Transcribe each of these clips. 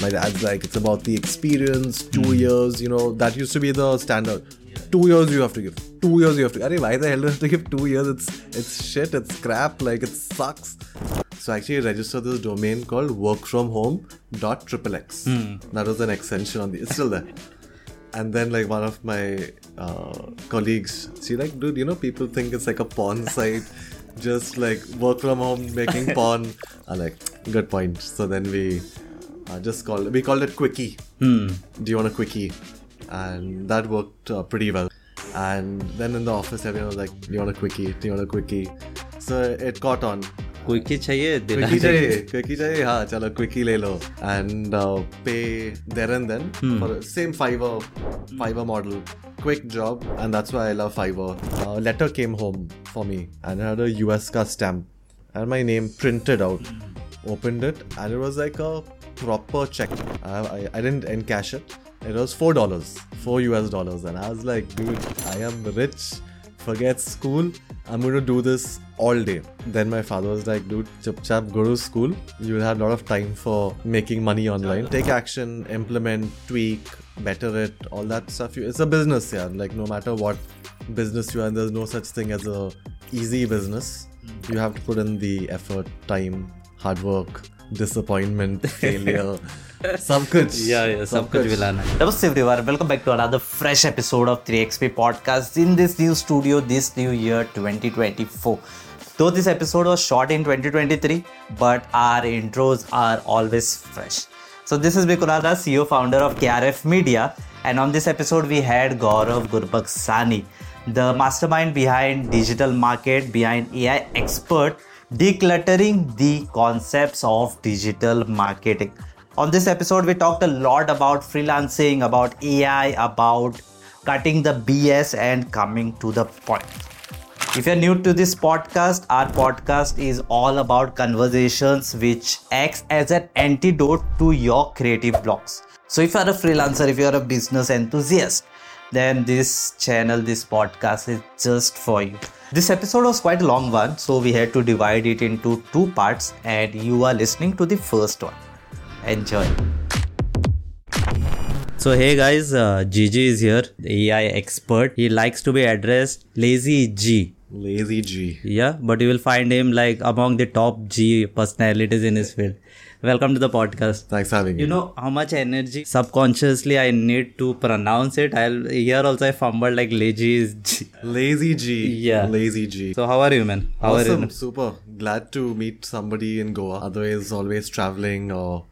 My dad's like, it's about the experience, two years, you know, that used to be the standard. Two years you have to give. Two years you have to. Arey, why the hell do you have to give two years? It's it's shit. It's crap. Like it sucks. So I actually registered this domain called workfromhome.xxx. That was an extension on the. It's still there. And then like one of my uh, colleagues, she like, dude, you know, people think it's like a porn site, just like work from home making porn. I like, good point. So then we uh, just called we called it quickie. Do you want a quickie? And that worked uh, pretty well. And then in the office, everyone was like, do you want a quickie? Do you want a quickie? So it caught on. Quickie चाहिए दिला quickie चाहिए quickie चाहिए हाँ चलो quickie ले लो and पे there and then for same fibre fibre model quick job and that's why I love Fiverr. A letter came home for me and it had a US ka stamp and my name printed out. Opened it and it was like a proper check. I, I, I didn't encash it. It was four dollars, four US dollars, and I was like, dude, I am rich. Forget school. I'm going to do this all day. Then my father was like, dude, chup chap, go to school. You'll have a lot of time for making money online. Take action, implement, tweak, better it, all that stuff. It's a business, yeah. Like, no matter what business you are in, there's no such thing as a easy business. Hmm. You have to put in the effort, time, hard work, disappointment, failure. सब कुछ Yeah, yeah, सब कुछ मिलाना है Namaste everyone, welcome back to another fresh episode of 3XP podcast in this new studio this new year 2024. Though this episode was shot in 2023, but our intros are always fresh. So this is Vikunada, CEO founder of KRF Media, and on this episode we had Gaurav Gurbaksani, the mastermind behind digital market, behind AI expert, decluttering the concepts of digital marketing. On this episode, we talked a lot about freelancing, about AI, about cutting the BS and coming to the point. If you're new to this podcast, our podcast is all about conversations which acts as an antidote to your creative blocks. So if you're a freelancer, if you're a business enthusiast, then this channel, this podcast is just for you. This episode was quite a long one, so we had to divide it into two parts, and you are listening to the first one. Enjoy. So hey guys, uh, Gigi is here, the AI expert. He likes to be addressed Lazy G. Lazy G. Yeah, but you will find him like among the top G personalities in his field. Welcome to the podcast. Thanks for having You know how much energy subconsciously I need to pronounce it. I'll here also I fumbled like lazy G. Lazy G. Yeah. Lazy G. So how are you, man? How are awesome, you? super. Glad to meet somebody in Goa. Otherwise, always traveling or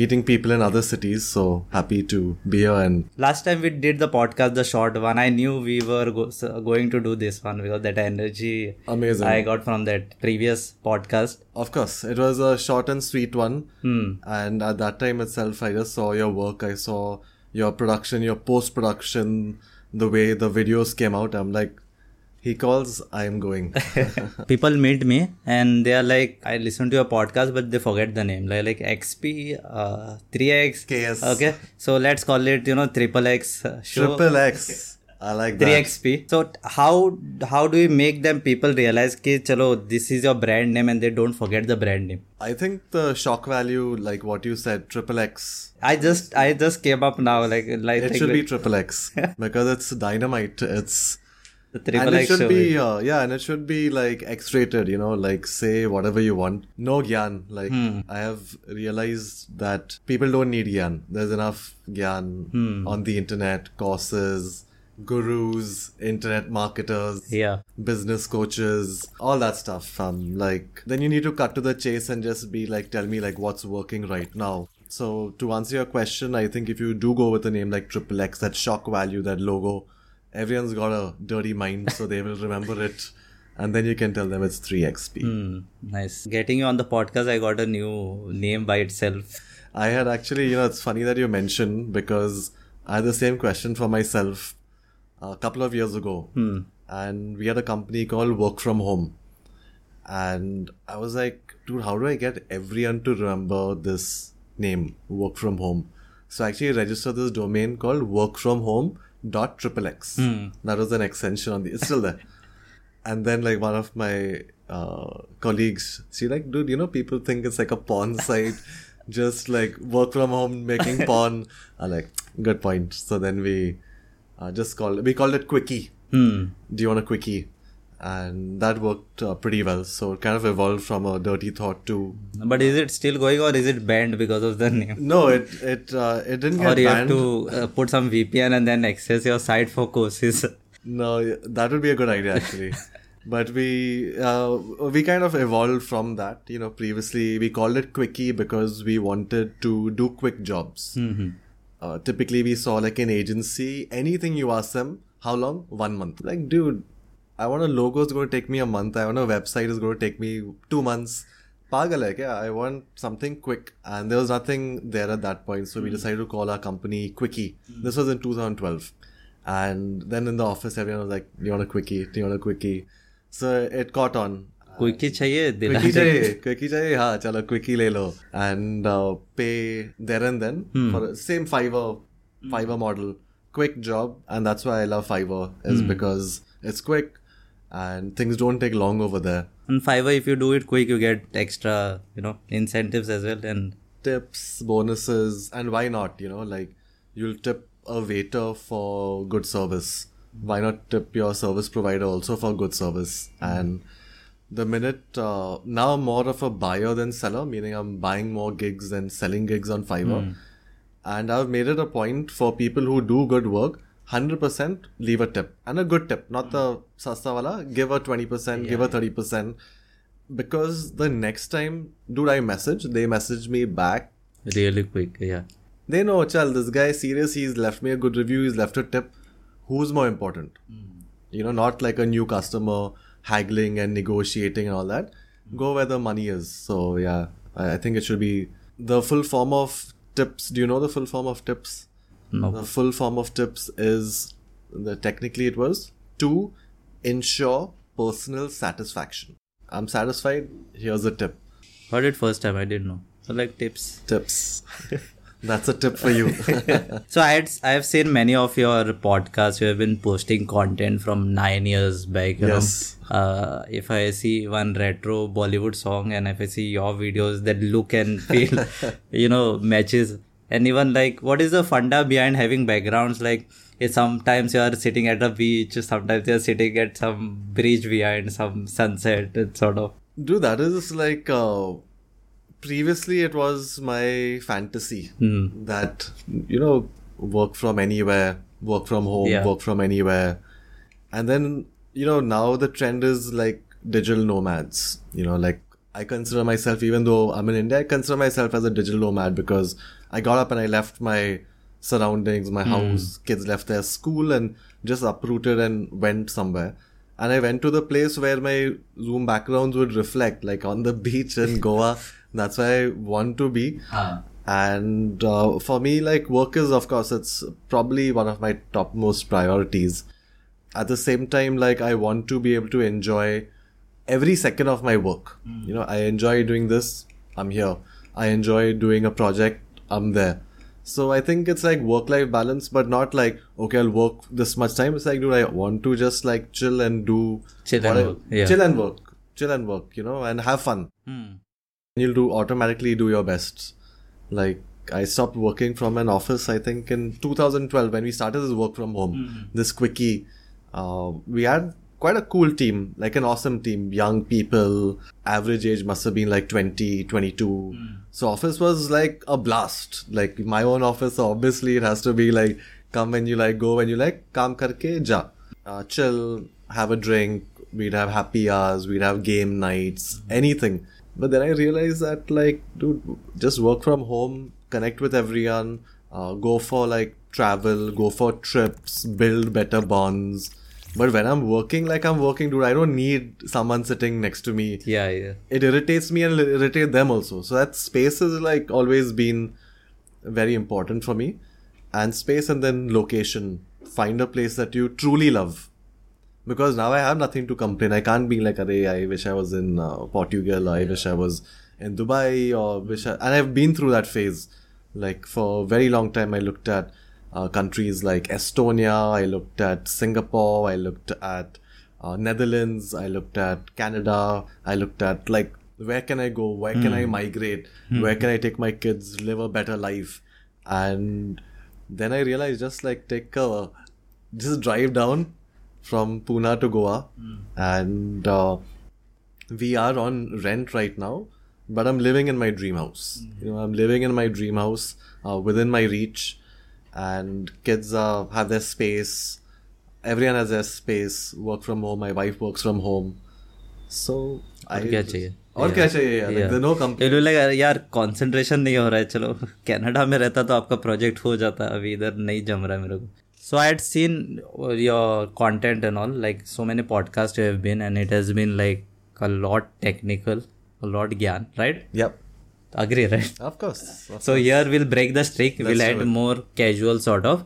meeting people in other cities. So happy to be here and Last time we did the podcast, the short one, I knew we were go- going to do this one because that energy amazing. I got from that previous podcast. of course, it was a short and sweet one. Hmm. And at that time itself, I just saw your work. I saw your production, your post production, the way the videos came out. I'm like, he calls, I'm going. People meet me and they are like, I listen to your podcast, but they forget the name. Like, like XP, uh, 3X. KS. Okay. So let's call it, you know, triple X uh, show. Triple X. I like that. 3xp so how how do we make them people realize ki chalo this is your brand name and they don't forget the brand name I think the shock value, like what you said, triple X, i just i just came up now like like it should be triple X because it's dynamite. It's the triple and it X should show. be uh, yeah, and it should be like X-rated. You know, like say whatever you want. No gyan. Like Hmm. I have realized that people don't need gyan. There's enough gyan Hmm. on the internet, courses, gurus, internet marketers. yeah business coaches, all that stuff. Um, like then you need to cut to the chase and just be like, tell me like what's working right now. So to answer your question, I think if you do go with a name like Triple X, that shock value, that logo, everyone's got a dirty mind, so they will remember it, and then you can tell them it's 3XP. Hmm, nice getting you on the podcast i got a new name by itself I had actually, you know, it's funny that you mentioned because I had the same question for myself a couple of years ago. And we had a company called Work From Home. And I was like, dude, how do I get everyone to remember this name, Work From Home? So I actually registered this domain called workfromhome.xxx. That was an extension on the, it's still there. And then like one of my uh, colleagues, she like, dude, you know, people think it's like a porn site, just like work from home, making porn. I'm like, good point. So then we uh, just called we called it quickie. Hmm. Do you want a quickie? And that worked uh, pretty well. So it kind of evolved from a dirty thought to But is it still going or is it banned because of the name? no, it it uh, it didn't get banned. Or you banned. have to uh, put some VPN and then access your site for courses. No, that would be a good idea actually. but we uh, we kind of evolved from that. You know, previously we called it quickie because we wanted to do quick jobs. Uh, typically, we saw like an agency, anything you ask them, how long? One month. Like, dude, I want a logo is going to take me a month. I want a website is going to take me two months. Pagal hai kya? I want something quick, and there was nothing there at that point. So we decided to call our company Quickie. This was in 2012, and then in the office, everyone was like, "Do you want a quickie? Do you want a quickie?" So it caught on. Quickie चाहिए दिला quickie चाहिए quickie चाहिए हाँ चलो quickie ले लो and pay there and then for same fibre fibre model quick job and that's why I love fibre is because it's quick and things don't take long over there. On Fiverr, oh, if you do it quick, you get extra, you know, incentives as well and tips, bonuses, and why not? You know, like you'll tip a waiter for good service. Why not tip your service provider also for good service? And the minute uh, now, I'm more of a buyer than seller, meaning I'm buying more gigs than selling gigs on Fiverr. Mm. And I've made it a point for people who do good work 100% leave a tip and a good tip not the hmm. sasta wala give a 20% give a 30% because the next time dude i message they message me back really quick, yeah. they know, chal, this guy is serious. He's left me a good review. He's left a tip. Who's more important? Hmm. You know, not like a new customer haggling and negotiating and all that. Hmm. Go where the money is. So yeah, I, I think it should be the full form of tips. Do you know the full form of tips? No. The full form of tips is the technically it was to ensure personal satisfaction. I'm satisfied. Here's a tip. Heard it first time, I didn't know. So like tips. Tips. That's a tip for you. So I had I have seen many of your podcasts. You have been posting content from nine years back. You Yes. know, uh, if I see one retro Bollywood song and if I see your videos, that look and feel, you know, matches. And even like, what is the funda behind having backgrounds? Like, sometimes you are sitting at a beach, sometimes you are sitting at some bridge behind some sunset. It's sort of. Dude, that is like uh, previously it was my fantasy Hmm. that you know work from anywhere, work from home, Yeah. work from anywhere, and then you know now the trend is like digital nomads. You know, like I consider myself, even though I'm in India, I consider myself as a digital nomad because I got up and I left my surroundings, my house, kids left their school and just uprooted and went somewhere. And I went to the place where my Zoom backgrounds would reflect, like on the beach in Goa. That's where I want to be. And uh, for me, like work is, of course, it's probably one of my topmost priorities. At the same time, like I want to be able to enjoy every second of my work. You know, I enjoy doing this, I'm here. I enjoy doing a project, I'm there. So I think it's like work life balance, but not like, okay, I'll work this much time. It's like, dude, I want to just like chill and do Chill and I- work, yeah. chill and work, chill and work, you know, and have fun. Hmm. You'll do automatically do your best. Like I stopped working from an office, I think in 2012 when we started this work from home, this quickie. Uh, we had quite a cool team, like an awesome team, young people, average age must have been like 20, 22. So office was like a blast. Like my own office, so obviously it has to be like come when you like, go when you like, kam karke ja. Uh, chill, have a drink, we'd have happy hours, we'd have game nights, anything. But then I realized that like, dude, just work from home, connect with everyone, uh, go for like travel, go for trips, build better bonds. But when I'm working like I'm working, dude, I don't need someone sitting next to me. Yeah, yeah. It irritates me and irritate them also. So that space has like always been very important for me. And space and then location. Find a place that you truly love. Because now I have nothing to complain. I can't be like, Array, I wish I was in uh, Portugal. I wish I was in Dubai or wish I, and I've been through that phase. Like for a very long time, I looked at uh, countries like Estonia. I looked at Singapore. I looked at uh, Netherlands. I looked at Canada. I looked at like where can I go? Where can I migrate? Where can I take my kids, live a better life? And then I realized just like take a, just drive down from Pune to Goa, and uh, we are on rent right now, but I'm living in my dream house. You know, I'm living in my dream house uh, within my reach, and kids uh, have their space. Everyone has their space. Work from home. My wife works from home. So I क्या चाहिए और क्या चाहिए यार? Like, there are no company. ये लोग लगा यार कंसंट्रेशन नहीं हो रहा है चलो कनाडा में रहता तो आपका प्रोजेक्ट हो जाता अभी इधर नहीं जम रहा है मेरे को सो I had seen your content and all like so many podcast have been and it has been like a lot technical a lot ज्ञान right Yep. agree right Of course. Of so here we'll break the streak we'll do add it. more casual sort of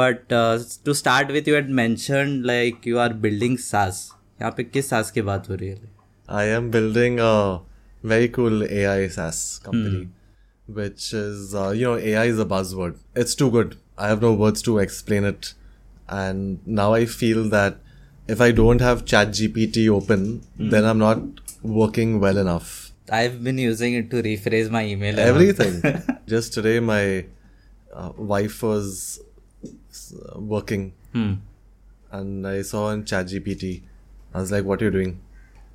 but uh, to start with you had mentioned like you are building SaaS यहाँ पे किस SaaS की बात हो रही है I am building a very cool AI SaaS company, which is, uh, you know, AI is a buzzword. It's too good. I have no words to explain it. And now I feel that if I don't have ChatGPT open, then I'm not working well enough. I've been using it to rephrase my email. Everything. Just today, my uh, wife was uh, working Hmm. and I saw on ChatGPT. I was like, "What are you doing?"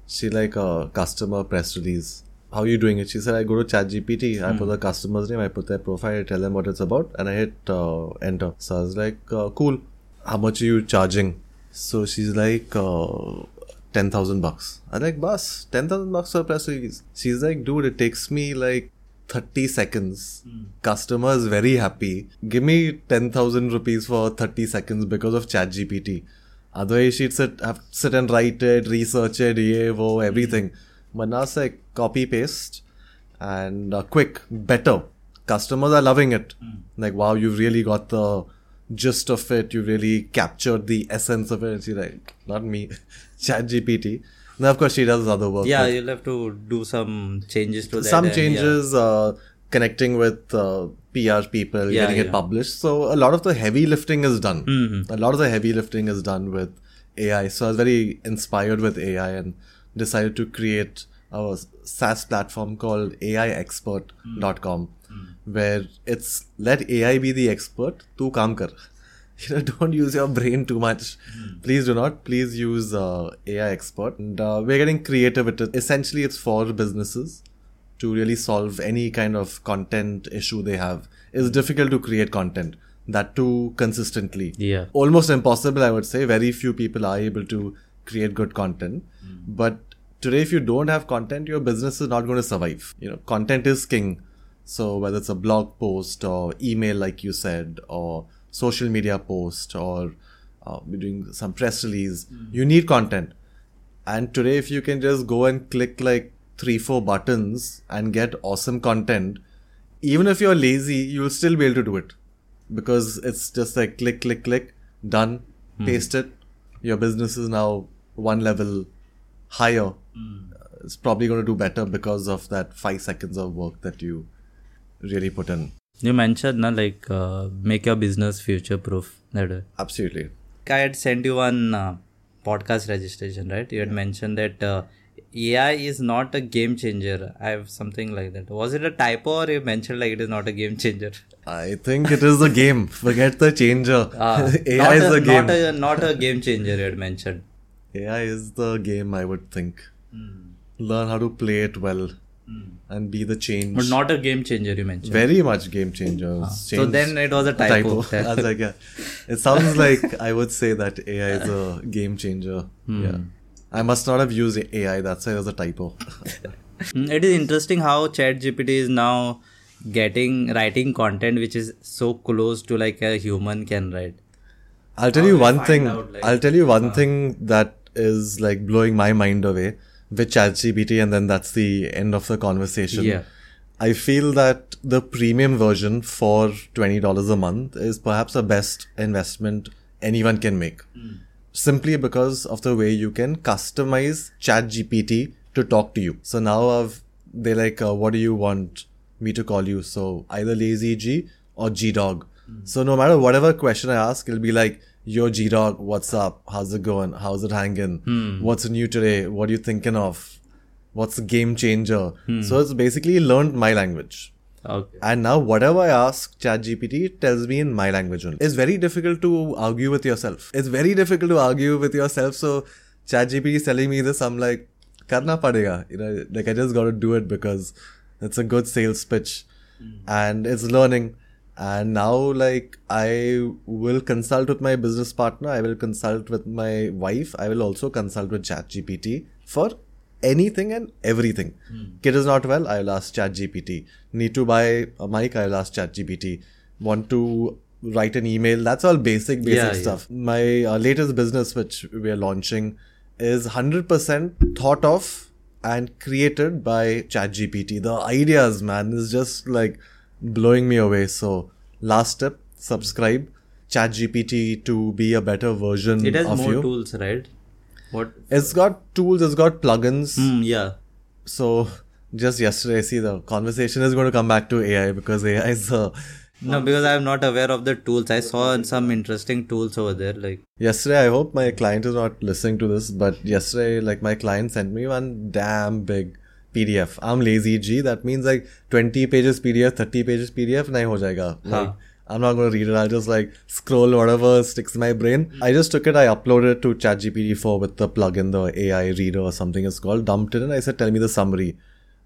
She like a customer press release. How are you doing it? She said, "I go to ChatGPT. I put the customer's name. I put their profile. I tell them what it's about, and I hit uh, enter." So I was like, uh, "Cool. How much are you charging?" So she's like, uh, ten thousand bucks." I'm like, "Boss, ten thousand bucks for a press release." She's like, "Dude, it takes me like." 30 seconds. Customer is very happy. Give me 10,000 rupees for 30 seconds because of ChatGPT. Otherwise, she'd sit, have to sit and write it, research it, yeah, wo, everything. But now it's like copy paste and uh, quick, better. Customers are loving it. Like, wow, you've really got the gist of it. You really captured the essence of it. And she's like, not me, ChatGPT. Now, of course, she does other work. Yeah, with- you'll have to do some changes to that. some and yeah. changes uh, connecting with uh, PR people, Yeah, getting yeah. it published. So a lot of the heavy lifting is done. Mm-hmm. A lot of the heavy lifting is done with AI. So I was very inspired with AI and decided to create a SaaS platform called AIExpert.com, Mm. where it's let AI be the expert. Tu kaam kar. You know, don't use your brain too much. Mm. Please do not. Please use uh, AI Expert. And uh, we're getting creative with it. Essentially, it's for businesses to really solve any kind of content issue they have. It's difficult to create content that too consistently. Yeah. Almost impossible, I would say. Very few people are able to create good content. But today, if you don't have content, your business is not going to survive. You know, content is king. So whether it's a blog post or email, like you said, or social media post, or uh, doing some press release, you need content. And today, if you can just go and click like three, four buttons and get awesome content, even if you're lazy, you'll still be able to do it because it's just like click, click, click, done, paste it. Your business is now one level higher. Uh, It's probably going to do better because of that five seconds of work that you really put in. You mentioned na like uh, make your business future proof. Absolutely. I had sent you one uh, podcast registration, right? You had mentioned that uh, AI is not a game changer. I have something like that. Was it a typo or you mentioned like it is not a game changer? I think it is a game. Forget the changer. Ah, AI is a, the game. Not a, not a game changer, you had mentioned. AI is the game, I would think. Hmm. Learn how to play it well and be the change. But not a game changer, you mentioned. Very much game changer. so then it was a typo. I was like, yeah. It sounds like I would say that AI is a game changer. Hmm. Yeah. I must not have used AI. That's why it was a typo. Mm, it is interesting how ChatGPT is now getting writing content which is so close to like a human can write. I'll tell How you one thing. out, like- I'll tell you one thing that is like blowing my mind away with ChatGPT, and then that's the end of the conversation. Yeah. I feel that the premium version for twenty dollars a month is perhaps the best investment anyone can make. Simply because of the way you can customize ChatGPT to talk to you. So now I've they like, uh, what do you want me to call you? So either Lazy G or G Dog. So no matter whatever question I ask, it'll be like, Yo G Dog, what's up? How's it going? How's it hanging? Hmm. What's new today? What are you thinking of? what's the game changer. Hmm. So it's basically learned my language. Okay. And now whatever I ask ChatGPT it tells me in my language only. It's very difficult to argue with yourself. It's very difficult to argue with yourself. So ChatGPT is telling me this. I'm like, karna padega. You know, like I just got to do it because it's a good sales pitch, hmm. and it's learning. And now, like, I will consult with my business partner. I will consult with my wife. I will also consult with ChatGPT for anything and everything. Kid is not well, I will ask ChatGPT. Need to buy a mic, I will ask ChatGPT. Want to write an email, that's all basic, basic Yeah, yeah. stuff. My uh, latest business, which we are launching, is 100% thought of and created by ChatGPT. The ideas, man, is just like blowing me away. So, last step, subscribe. ChatGPT to be a better version It has of more you. tools, right? What? It's got tools, it's got plugins. Hmm, yeah. So just yesterday, see the conversation is going to come back to AI because AI is uh, No, because I'm not aware of the tools. I saw some interesting tools over there. Like, yesterday. I hope my client is not listening to this, but yesterday, like my client sent me one damn big PDF. I'm lazy G. That means like 20 pages PDF, 30 pages PDF, nahi ho jayega. Like, I'm not going to read it. I'll just like scroll whatever sticks in my brain. I just took it. I uploaded it to ChatGPT 4 with the plugin, the AI reader or something it's called. Dumped it and I said, tell me the summary.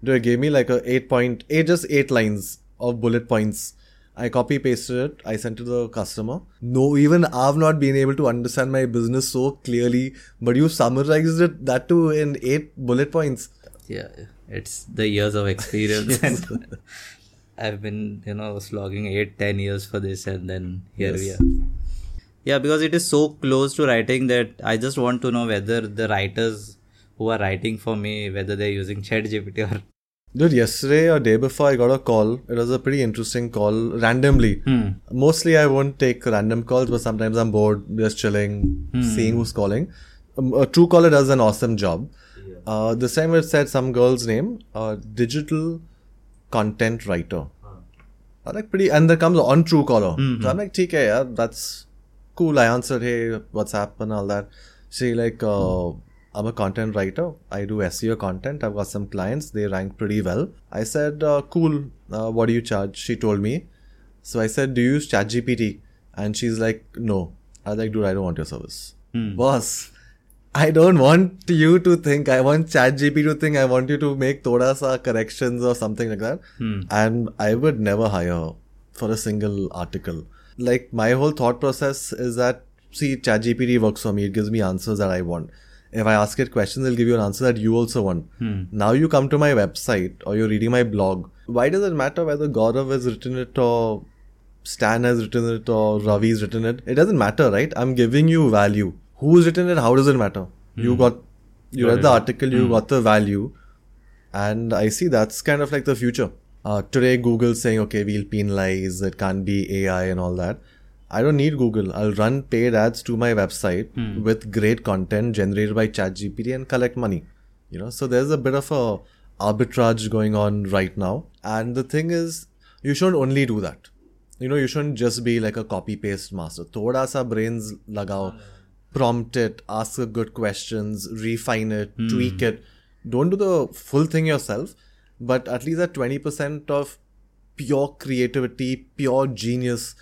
Dude, it gave me like a 8.8, just 8 lines of bullet points. I copy pasted it. I sent it to the customer. No, even I've not been able to understand my business so clearly, but you summarized it that too in 8 bullet points. yeah, it's the years of experience. and I've been, you know, slogging eight, ten years for this, and then here we are. Yeah, because it is so close to writing that I just want to know whether the writers who are writing for me, whether they're using ChatGPT or. Dude, yesterday or day before, I got a call. It was a pretty interesting call randomly. Hmm. Mostly, I won't take random calls, but sometimes I'm bored, just chilling, seeing who's calling. Um, a Truecaller does an awesome job. Uh, this time it said some girl's name, uh, digital content writer. I like pretty, and that comes on Truecaller. So I'm like, okay, yeah, that's cool. I answered, hey, what's up and all that. She like, uh, I'm a content writer. I do SEO content. I've got some clients. They rank pretty well. I said, uh, cool. Uh, what do you charge? She told me. So I said, do you use ChatGPT? And she's like, no. I was like, dude, I don't want your service. Boss, I don't want you to think. I want ChatGPT to think. I want you to make thoda sa corrections or something like that. Hmm. And I would never hire for a single article. Like my whole thought process is that see, ChatGPT works for me. It gives me answers that I want. If I ask it questions, it'll give you an answer that you also want. Hmm. Now you come to my website or you're reading my blog. Why does it matter whether Gaurav has written it or Stan has written it or Ravi's written it? It doesn't matter, right? I'm giving you value. Who's written it? How does it matter? You hmm. got, you read the article, you hmm. got the value, and I see that's kind of like the future. Uh, today, Google's saying, okay, we'll penalize, it can't be AI and all that. I don't need Google. I'll run paid ads to my website hmm. with great content generated by ChatGPT and collect money. You know, so there's a bit of a arbitrage going on right now. And the thing is, you shouldn't only do that. You know, you shouldn't just be like a copy paste master. Thoda sa brains lagao, prompt it, ask the good questions, refine it, hmm. tweak it. Don't do the full thing yourself, but at least that 20% of pure creativity, pure genius,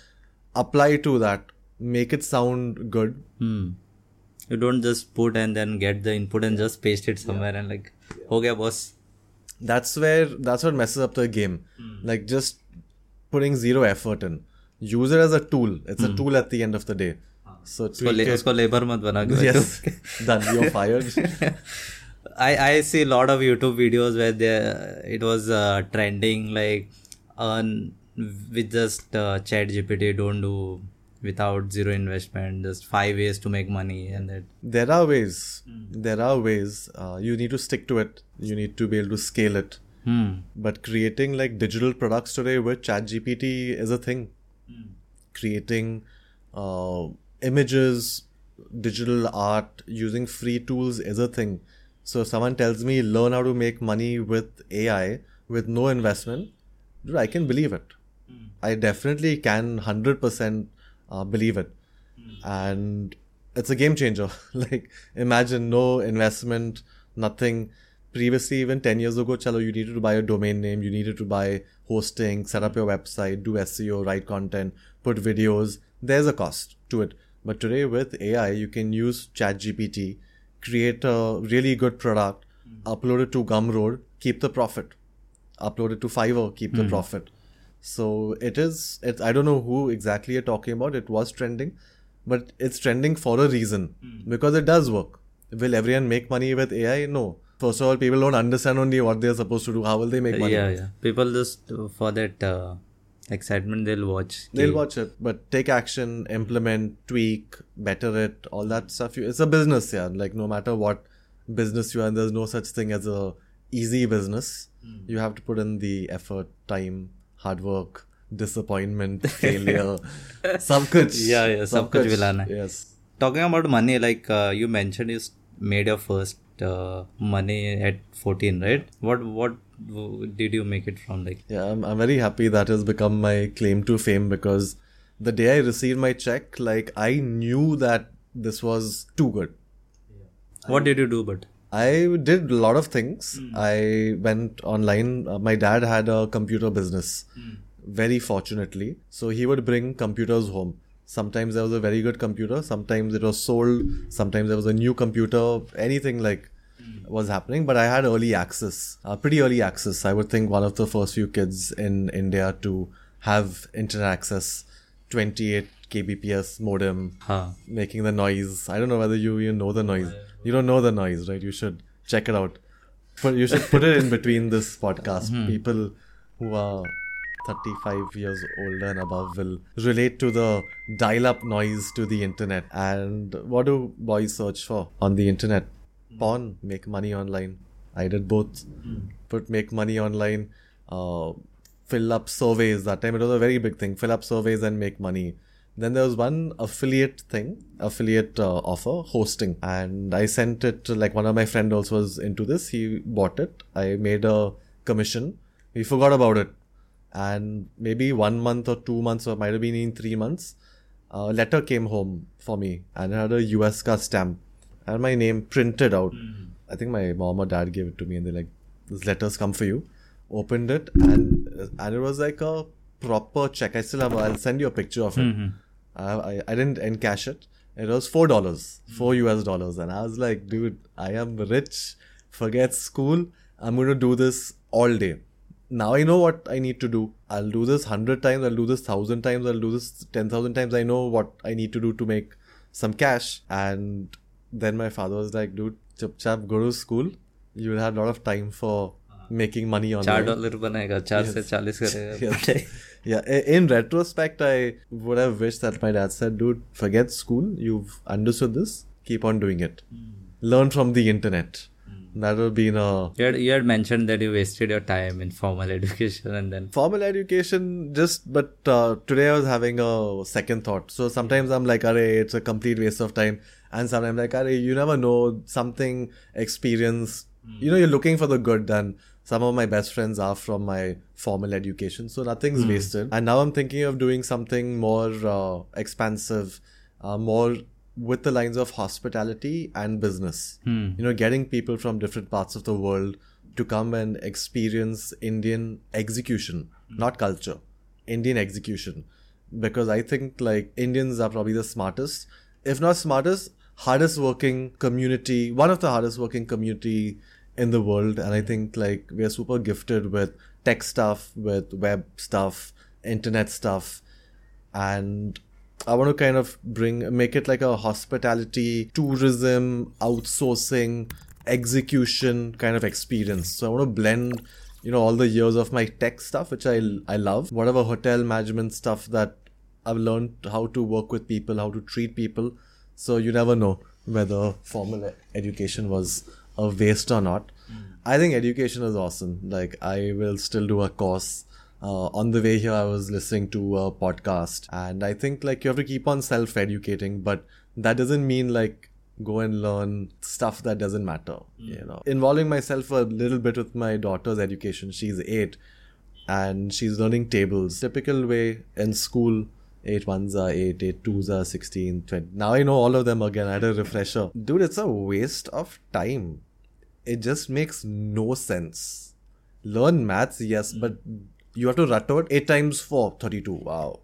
apply to that. Make it sound good. Hmm. You don't just put and then get the input and just paste it somewhere and like, ho gaya boss. That's where that's what messes up the game. Hmm. Like just putting zero effort in. Use it as a tool. It's a hmm. tool at the end of the day So उसको tweak ले- it. उसको labour मत बना के Yes, done. You're fired. I I see a lot of YouTube videos where there it was uh, trending like earn with just uh, Chat GPT don't do without zero investment just five ways to make money and that there are ways. There are ways. Uh, you need to stick to it. You need to be able to scale it. hmm But creating like digital products today with ChatGPT is a thing. Creating uh, images, digital art using free tools is a thing. So if someone tells me learn how to make money with AI with no investment, dude, I can believe it. I definitely can 100% uh, believe it. And it's a game changer. like imagine no investment, nothing. previously even 10 years ago chalo you needed to buy a domain name you needed to buy hosting set up your website do seo write content put videos there's a cost to it but today with ai you can use chatgpt create a really good product upload it to gumroad keep the profit. Upload it to fiverr keep the profit. So it is it's i don't know who exactly you're talking about it was trending but it's trending for a reason. Because it does work. Will everyone make money with ai no. First of all people don't understand only what they're supposed to do. How will they make money? Yeah, yeah. People just uh, for that uh, excitement they'll watch they'll watch it but take action implement tweak better it all that stuff. It's a business yeah. Like no matter what business you are in there's no such thing as a easy business. Mm. you have to put in the effort time hard work disappointment failure sab kuch yeah yeah sab, sab kuch, kuch yes. Talking about money like uh, you mentioned is made your first uh, money at 14, right? What what did you make it from? Like, Yeah, I'm, I'm very happy that has become my claim to fame because the day I received my check, like I knew that this was too good. what did you do? But I did a lot of things. I went online. Uh, my dad had a computer business, very fortunately. So he would bring computers home. Sometimes there was a very good computer. Sometimes it was sold. Sometimes there was a new computer. Anything like was happening. But I had early access, uh, pretty early access. I would think one of the first few kids in India to have internet access. 28 kbps modem huh. making the noise. I don't know whether you even know the noise. You don't know the noise, right? You should check it out. But you should put it in between this podcast. People who are 35 years older and above will relate to the dial up noise to the internet. And what do boys search for on the internet? Porn, make money online. I did both. Put make money online. Uh, fill up surveys. That time it was a very big thing. Fill up surveys and make money. Then there was one affiliate thing, affiliate uh, offer, hosting, and I sent it like one of my friend also was into this. He bought it. I made a commission. We forgot about it, and maybe one month or two months or might have been in three months, a letter came home for me and it had a US ka stamp and my name printed out. Mm-hmm. I think my mom or dad gave it to me and they're like, "This letter's come for you." Opened it and and it was like a proper check. I still have. I'll send you a picture of it. Mm-hmm. I, I I didn't encash it. It was four dollars, four US dollars, and I was like, dude, I am rich. Forget school. I'm going to do this all day Now I know what I need to do. I'll do this hundred times. I'll do this thousand times. I'll do this ten thousand times. I know what I need to do to make some cash. And then my father was like, dude, chup chap, go to school. You will have a lot of time for making money on चार dollar बनाएगा चार से चालीस करेगा yeah, i- in retrospect, I would have wished that my dad said, dude, forget school. You've understood this. Keep on doing it. Learn from the internet. That would be a You had, you had mentioned that you wasted your time in formal education and then formal education just but uh, today i was having a second thought. So sometimes i'm like Arey, it's a complete waste of time. And sometimes like Arey, you never know something experience you know you're looking for the good and some of my best friends are from my formal education so nothing's wasted. And now i'm thinking of doing something more uh, expansive uh, more with the lines of hospitality and business. Hmm. You know getting people from different parts of the world to come and experience indian execution hmm. not culture indian execution. Because i think like indians are probably the smartest if not smartest hardest working community one of the hardest working community in the world. And i think like we are super gifted with tech stuff with web stuff internet stuff. And I want to kind of bring make it like a hospitality, tourism, outsourcing, execution kind of experience. So I want to blend, you know, all the years of my tech stuff, which I I love, whatever hotel management stuff that I've learned how to work with people, how to treat people. So you never know whether formal education was a waste or not. Mm. I think education is awesome. Like I will still do a course uh, on the way here i was listening to a podcast and i think like you have to keep on self-educating but that doesn't mean like go and learn stuff that doesn't matter you know involving myself a little bit with my daughter's education she's eight and she's learning tables typical way in school Eight ones are eight, eight twos are 16, 20. Now I know all of them again. I had a refresher. Dude, it's a waste of time it just makes no sense. Learn maths, yes, but you have to rut out 8 times 4, 32. Wow.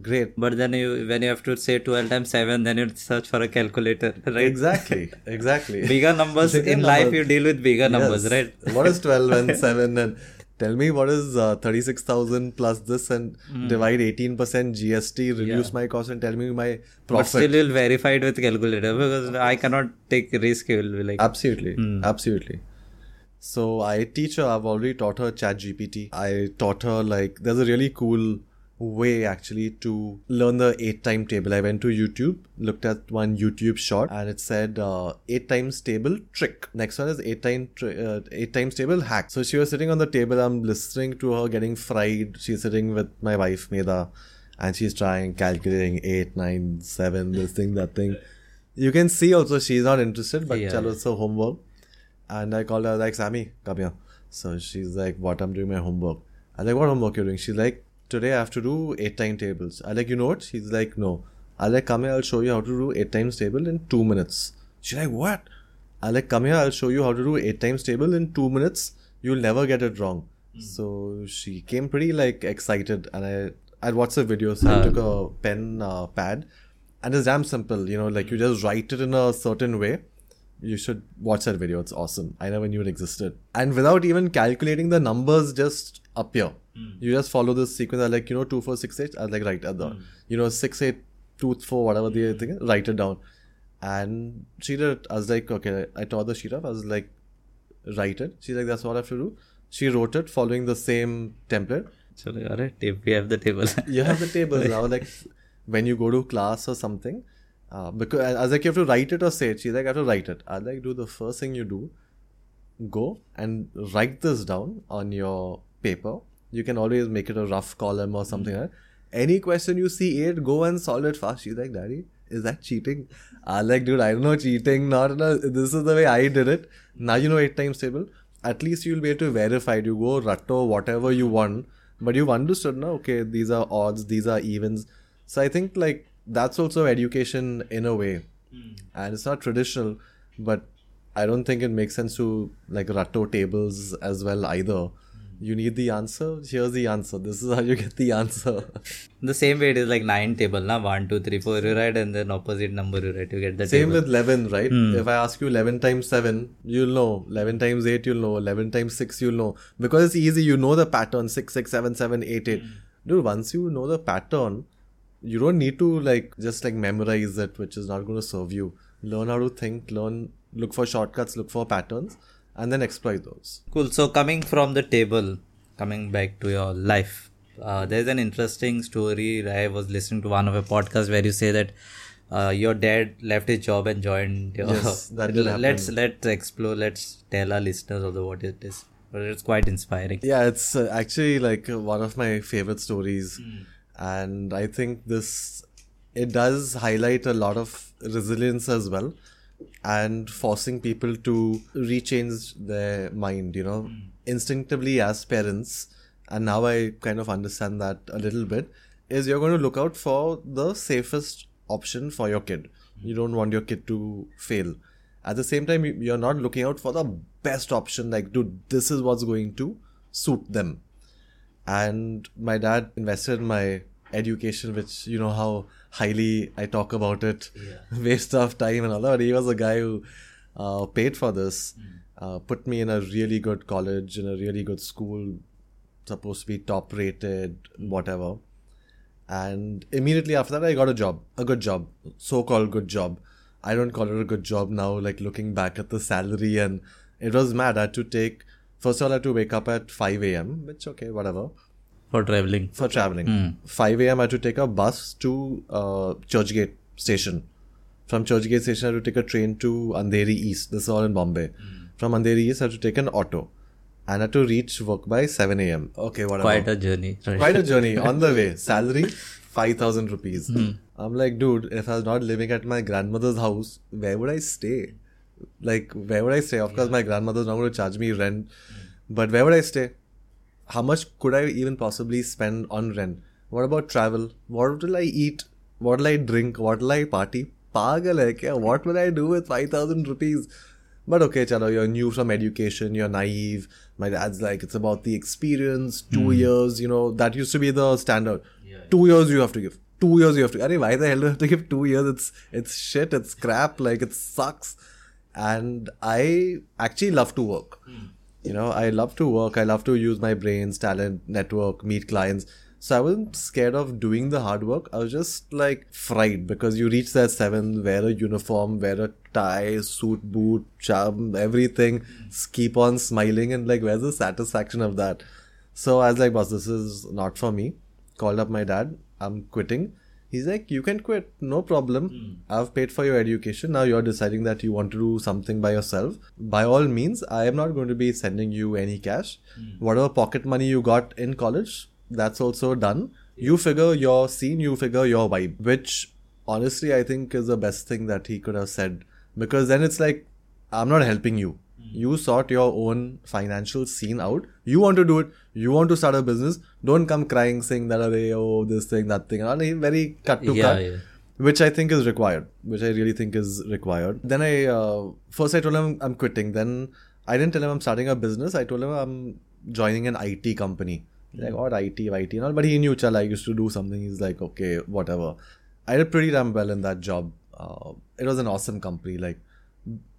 Great. But then you, when you have to say 12 times 7, then you search for a calculator, right? Exactly. Exactly. Bigger numbers Bigger in life, you deal with bigger numbers, right? what is 12 and 7 and tell me what is uh, 36,000 plus this and divide 18% GST, reduce. Yeah. my cost and tell me my profit But still, you'll verify it with calculator because I cannot take risk. You will be like, Absolutely. Hmm. Absolutely. So I teach her, I've already taught her chat GPT. I taught her like there's a really cool way actually to learn the eight time table. I went to YouTube, looked at one YouTube short and it said uh, eight times table trick. Next one is eight time tri- uh, eight times table hack. So she was sitting on the table, I'm listening to her getting fried. She's sitting with my wife Meda and she's trying calculating eight, nine, seven, this thing, that thing. You can see also she's not interested, but Yeah, chalo, it's her homework. And I called her like, Sammy, come here. So she's like, what? I'm doing my homework. I like, what homework you're doing? She's like, today I have to do eight time tables. I like, you know what? She's like, no. I like, come here, I'll show you how to do eight times table in two minutes. She's like, what? I like, come here, I'll show you how to do eight times table in two minutes. You'll never get it wrong. So she came pretty like excited, and I I'd watched the video, so I Uh. took a pen uh, pad, and it's damn simple. You know, like you just write it in a certain way. You should watch that video. It's awesome. I never knew it existed. And without even calculating, the numbers just appear. Hmm. You just follow this sequence. I like, you know, 2, 4, 6, 8. I was like, right at the, you know, 6, 8, 2, 4, whatever the hmm. thing is, write it down. And she did it. I was like, okay, I tore the sheet off. I was like, write it. She's like, that's what I have to do. She wrote it following the same template. Chalo, alright, we have the table. You have the tables now. Like when you go to class or something, uh, because I was like, you have to write it or say it. She's like, I have to write it. I was like, do the first thing you do, go and write this down on your paper. You can always make it a rough column or something like that. Any question you see it, go and solve it fast. She's like, Daddy, is that cheating? I was like, dude, I don't know cheating. Not no, this is the way I did it. Now you know eight times table. At least you'll be able to verify it. You go ratto whatever you want, but you've understood now. Okay, these are odds, these are evens. So I think like that's also education in a way, hmm. and it's not traditional, but I don't think it makes sense to like ratto tables as well either. Hmm. You need the answer. Here's the answer. This is how you get the answer. the same way it is like 9 table, na? 1, 2, 3, 4, you write, and then opposite number you write, you get the Same table. with 11, right? Hmm. If I ask you 11 times 7, you'll know. 11 times 8, you'll know. 11 times 6, you'll know. Because it's easy, you know the pattern 6, 6, 7, 7, 8, 8. Dude, once you know the pattern, you don't need to like just like memorize it, which is not going to serve you. Learn how to think, learn, look for shortcuts, look for patterns, and then exploit those. Cool. So coming from the table, coming back to your life, uh, there's an interesting story. I was listening to one of a podcast where you say that uh, your dad left his job and joined your. Yes, that did let's let's explore. Let's tell our listeners of the what it is. But it's quite inspiring. Yeah, it's uh, actually like uh, one of my favorite stories, and I think this it does highlight a lot of resilience as well, and forcing people to rechange their mind. You know, hmm. instinctively as parents, and now I kind of understand that a little bit. Is you're going to look out for the safest option for your kid. Hmm. You don't want your kid to fail. At the same time, you- you're not looking out for the best option. Like, dude, this is what's going to suit them. And my dad invested in my education, which you know how highly I talk about it, waste of time and all that. But he was a guy who uh, paid for this, uh, put me in a really good college, in a really good school, supposed to be top rated, whatever. And immediately after that, I got a job, a good job, so called good job. I don't call it a good job now, like looking back at the salary, and it was mad. I had to take, first of all, I had to wake up at 5 a.m., which, okay, whatever, For traveling. for traveling. Hmm. 5 a.m., I had to take a bus to uh, Churchgate station. From Churchgate station, I had to take a train to Andheri East. This is all in Bombay. Hmm. From Andheri East, I had to take an auto. And I had to reach work by 7 a.m. Okay, whatever Quite a journey. Right. quite a journey on the way. Salary, 5,000 rupees. Hmm. I'm like, dude, if I was not living at my grandmother's house, where would I stay? Like, where would I stay? Of course, my grandmother's not going to charge me rent, but where would I stay? How much could I even possibly spend on rent? What about travel? What will I eat? What will I drink? What will I party? Pagal hai kya? What will I do with 5,000 rupees? But okay, chalo, you're new from education, you're naive. My dad's like, it's about the experience, two hmm. years, you know, that used to be the standard. Two years you have to give. Two years you have to. Arey, why the hell do you have to give two years? It's it's shit. It's crap. Like it sucks. And I actually love to work. Hmm. You know, I love to work. I love to use my brains, talent, network, meet clients. So I wasn't scared of doing the hard work. I was just like fried because you reach that seven, wear a uniform, wear a tie, suit, boot, charm, everything. Keep on smiling and like, where's the satisfaction of that? So I was like, boss, this is not for me. Called up my dad. I'm quitting. He's like, you can quit, no problem. Hmm. I've paid for your education. Now you're deciding that you want to do something by yourself. By all means, I am not going to be sending you any cash. Hmm. Whatever pocket money you got in college, that's also done. You figure your scene, you figure your vibe, which honestly I think is the best thing that he could have said. Because then it's like, I'm not helping you. You sort your own financial scene out. You want to do it. You want to start a business. Don't come crying saying that, "Arey, oh, this thing, that thing. And very cut to Yeah, cut yeah. which I think is required, which I really think is required. Then I uh, first I told him I'm quitting. Then I didn't tell him I'm starting a business. I told him I'm joining an IT company. Like what IT, IT and all, but he knew chal I used to do something. He's like okay, whatever. I did pretty damn well in that job. Uh, it was an awesome company. Like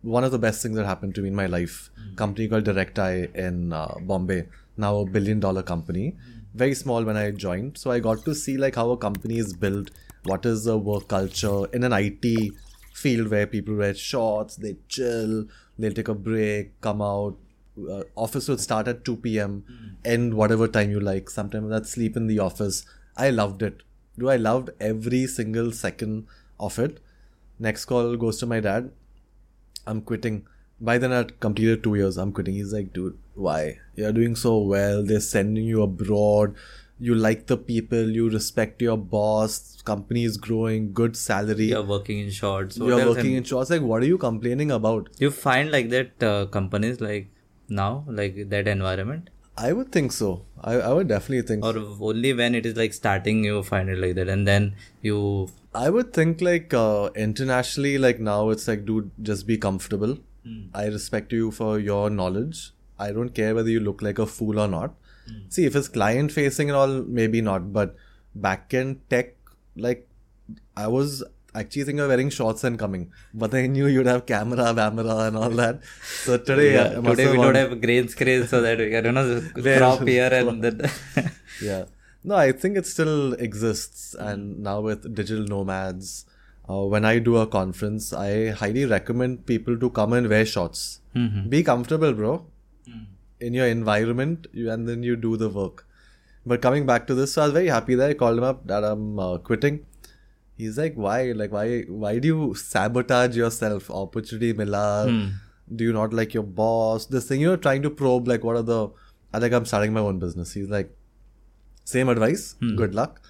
one of the best things that happened to me in my life. Company called Directi in uh, Bombay, now a billion dollar company. Very small when I joined, so I got to see like how a company is built, what is the work culture in an IT field where people wear shorts, they chill, they'll take a break, come out. Uh, office would start at 2 p.m. end whatever time you like. Sometimes I'd sleep in the office. I loved it. Do I loved every single second of it. Next call goes to my dad. I'm quitting. By then, I'd completed two years. I'm quitting. He's like, dude, why? You're doing so well. They're sending you abroad. You like the people. You respect your boss. Company is growing. Good salary. You're working in shorts. What You're else working am- in shorts. Like, what are you complaining about? You find like that uh, companies like now, like that environment, I would think so. I, I would definitely think or only when it is like starting, you find it like that, and then you I would think like uh, internationally, like now it's like, dude, just be comfortable. I respect you for your knowledge. I don't care whether you look like a fool or not. See, if it's client facing and all, maybe not. But back backend tech, like I was actually thinking of wearing shorts and coming, but I knew you'd have camera, camera, and all that. So today, must today we on- don't have green screen so that we can you know crop here and then yeah no i think it still exists and now with digital nomads uh, when i do a conference i highly recommend people to come and wear shorts. Be comfortable bro. In your environment you, and then you do the work. But coming back to this so i was very happy that i called him up that i'm uh, quitting. He's like why? Like why why do you sabotage yourself? Opportunity mila. Do you not like your boss? This thing you're trying to probe like what are the i think i'm starting my own business. He's like same advice. Good luck.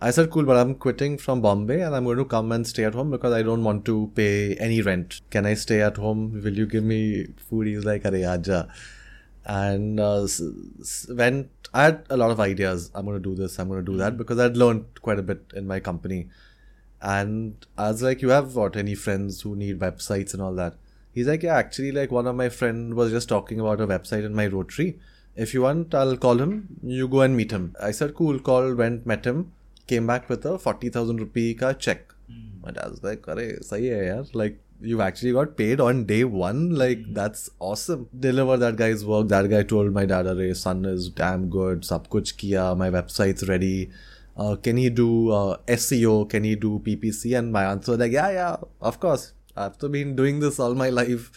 I said cool but i'm quitting from bombay and i'm going to come and stay at home because i don't want to pay any rent. Can i stay at home? Will you give me food? He's like Arey, aja and uh, went i had a lot of ideas. I'm going to do this i'm going to do that because i'd learned quite a bit in my company. And I was like, you have what, any friends who need websites and all that? He's like, yeah, actually, like one of my friend was just talking about a website in my Rotary. If you want, I'll call him. You go and meet him. I said, cool, call, went, met him, came back with a 40,000 rupee ka check. My dad was like, Arey, sahi hai yaar. Like, you've actually got paid on day one. Like, that's awesome. Deliver that guy's work. That guy told my dad, Arey, son is damn good. Sab kuch kiya. My website's ready uh, can he do uh, SEO? Can he do PPC? And my answer was like, yeah, yeah, of course. I've been doing this all my life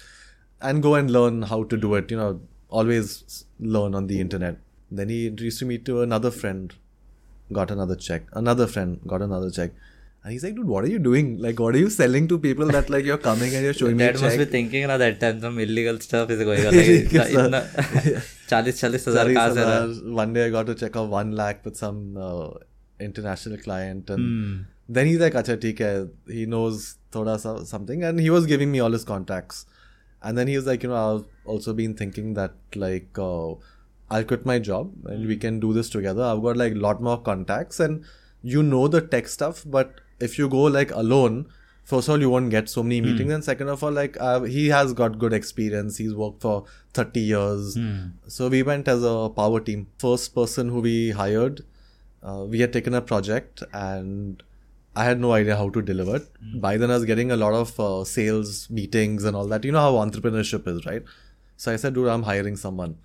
and go and learn how to do it. You know, always learn on the internet. Then he introduced me to another friend, got another check. Another friend got another check. And he's like, dude, what are you doing? Like, what are you selling to people that like you're coming and you're showing me? Dad must check? be thinking now that time some illegal stuff is going on. Like, itna, yeah. 40, 40, 40, cars one day I got a check of one lakh with some uh, international client, and mm. then he's like, acha, theek hai. He knows thoda sa something, and he was giving me all his contacts, and then he was like, you know, I'll also been thinking that like uh, I'll quit my job and we can do this together. I've got like a lot more contacts, and you know the tech stuff, but if you go like alone, first of all, you won't get so many meetings, and second of all, like uh, he has got good experience. He's worked for thirty years, so we went as a power team. First person who we hired, uh, we had taken a project and. I had no idea how to deliver it. By then, I was getting a lot of uh, sales meetings and all that. You know how entrepreneurship is, right? So I said, dude, I'm hiring someone.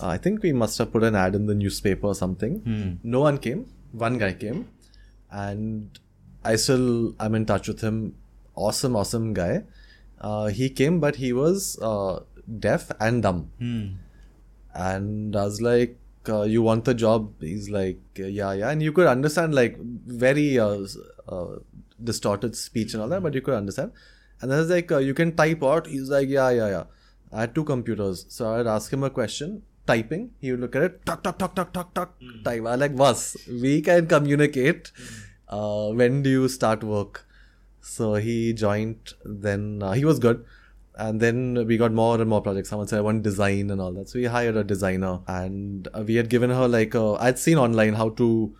Uh, I think we must have put an ad in the newspaper or something. No one came. One guy came. And I still, I'm in touch with him. Awesome, awesome guy. Uh, he came, but he was uh, deaf and dumb. And I was like, uh, you want the job? He's like, yeah, yeah. And you could understand like very uh, uh, distorted speech and all that, but you could understand. And then I was like, uh, you can type out. He's like, yeah, yeah, yeah. I had two computers. So I'd ask him a question, typing. He would look at it, talk, talk, talk, talk, talk, talk, type. I like, boss, we can communicate. Uh, when do you start work? So he joined, then uh, he was good. And then we got more and more projects. Someone said, I want design and all that. So we hired a designer and uh, we had given her like, a, I'd seen online how to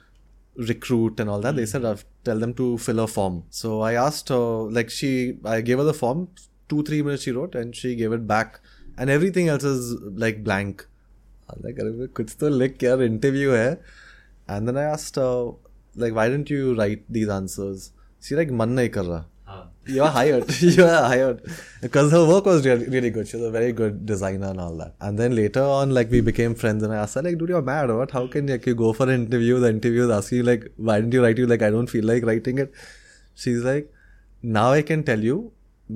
recruit and all that. They said, I'll tell them to fill a form. So I asked her, like, she, I gave her the form, two three minutes she wrote and she gave it back. And everything else is like blank. Like kuch to lik yaar interview hai and then i asked her like why don't you write these answers? She like man nahi kar you are hired. You are hired. Because her work was really, really good. She was a very good designer and all that. And then later on like we became friends and i asked her like dude you're mad what? How can you go for an interview? The interviewer asks you like why don't you write you? Like i don't feel like writing it. She's like now i can tell you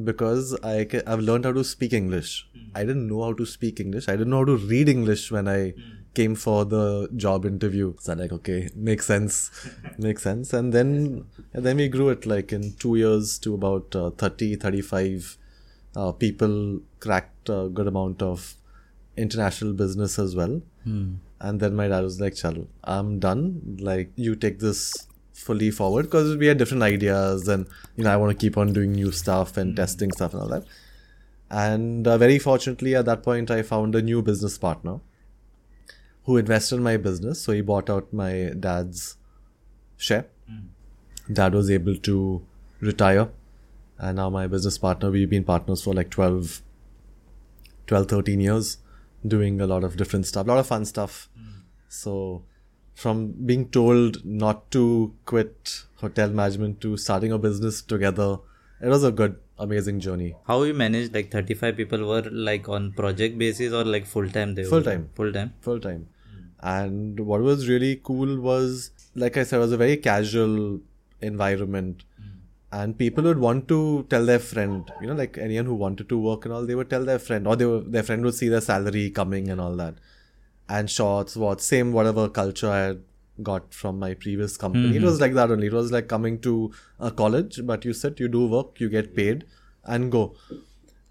because I ca I've learned how to speak English. I didn't know how to speak English. I didn't know how to read English when I came for the job interview. So I'm like, okay, makes sense, makes sense. And then, and then we grew it like in two years to about uh, 30, 35 uh, people cracked a good amount of international business as well. And then my dad was like, Chalo, I'm done. Like, you take this fully forward because we had different ideas and, you know, I want to keep on doing new stuff and mm-hmm. testing stuff and all that. And uh, very fortunately, at that point, I found a new business partner who invested in my business. So he bought out my dad's share. Mm. Dad was able to retire. And now my business partner, we've been partners for like 12, 12 13 years, doing a lot of different stuff, a lot of fun stuff. Mm. So from being told not to quit hotel management to starting a business together, it was a good, amazing journey. How you managed like 35 people were like on project basis or like full time they? Full time. Full time. full time. And what was really cool was, like I said, it was a very casual environment. And people would want to tell their friend, you know, like anyone who wanted to work and all, they would tell their friend, or they were, their friend would see their salary coming and all that. And shorts, what, same whatever culture I had got from my previous company. It was like that only. It was like coming to a college, but you sit, you do work, you get paid, and go.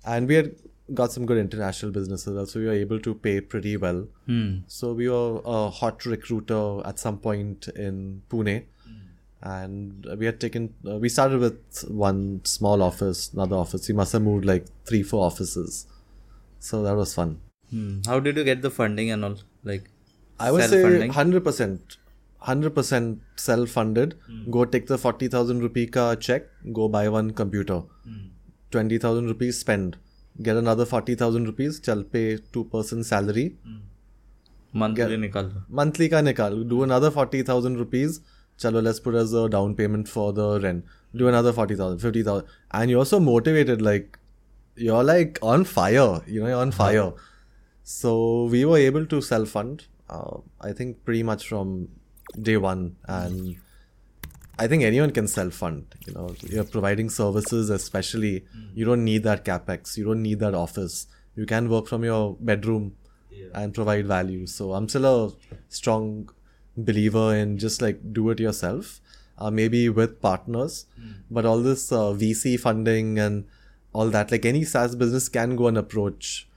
And we had got some good international businesses also. We were able to pay pretty well. So we were a hot recruiter at some point in Pune. And we had taken, uh, we started with one small office, another office. We must have moved like three, four offices. So that was fun. Hmm. How did you get the funding and all? Like, I would say hundred percent, hundred percent self-funded. Hmm. Go take the forty thousand rupee ka check. Go buy one computer. Hmm. Twenty thousand rupees spend. Get another forty thousand rupees. Chal pay two percent salary. Monthly nikal. Monthly ka nikal. Do another forty thousand rupees. Chalo, let's put as a down payment for the rent. Do another 40,000, 50,000. And you're so motivated. Like, you're like on fire. You know, you're on fire. Mm-hmm so we were able to self fund, uh, I think, pretty much from day one. And I think anyone can self fund. You know, you're providing services, especially. You don't need that capex. You don't need that office. You can work from your bedroom and provide value. So I'm still a strong believer in just like do it yourself, uh, maybe with partners. But all this uh, VC funding and all that, like any SaaS business can go and approach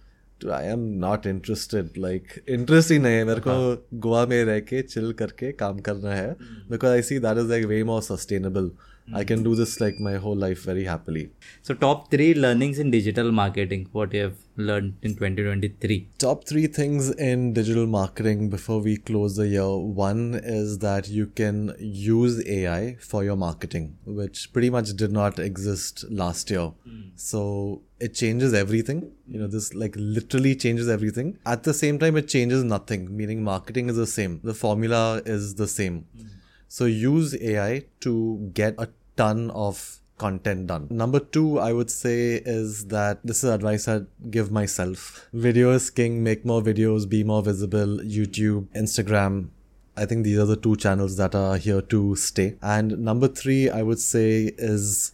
I am not interested like interest ही नहीं है मेरे को गोवा में रह के chill करके काम करना है because I see that is like way more sustainable Mm-hmm. I can do this like my whole life very happily. So, top three learnings in digital marketing, what you have learned in 2023? Top three things in digital marketing before we close the year. One is that you can use AI for your marketing, which pretty much did not exist last year. Mm. So, it changes everything. You know, this like literally changes everything. At the same time, it changes nothing, meaning marketing is the same, the formula is the same. Mm so use AI to get a ton of content done. Number two, I would say is that this is advice I'd give myself. Video is king, make more videos, be more visible, YouTube, Instagram. I think these are the two channels that are here to stay. And number three, I would say is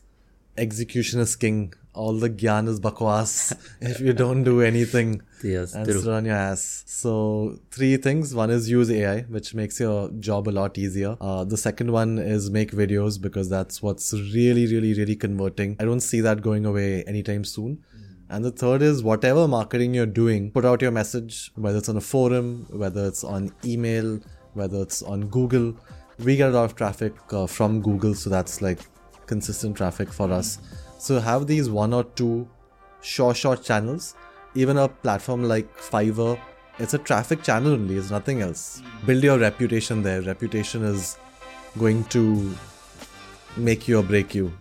execution is king. All the gyan is bakwas if you don't do anything Yes, and true. sit on your ass. So three things. One is use AI, which makes your job a lot easier. Uh, the second one is make videos because that's what's really, really, really converting. I don't see that going away anytime soon. And the third is whatever marketing you're doing, put out your message, whether it's on a forum, whether it's on email, whether it's on Google. We get a lot of traffic uh, from Google, so that's like consistent traffic for us. So have these one or two short, short channels. Even a platform like Fiverr, it's a traffic channel only, it's nothing else. Hmm. Build your reputation there. Reputation is going to make you or break you.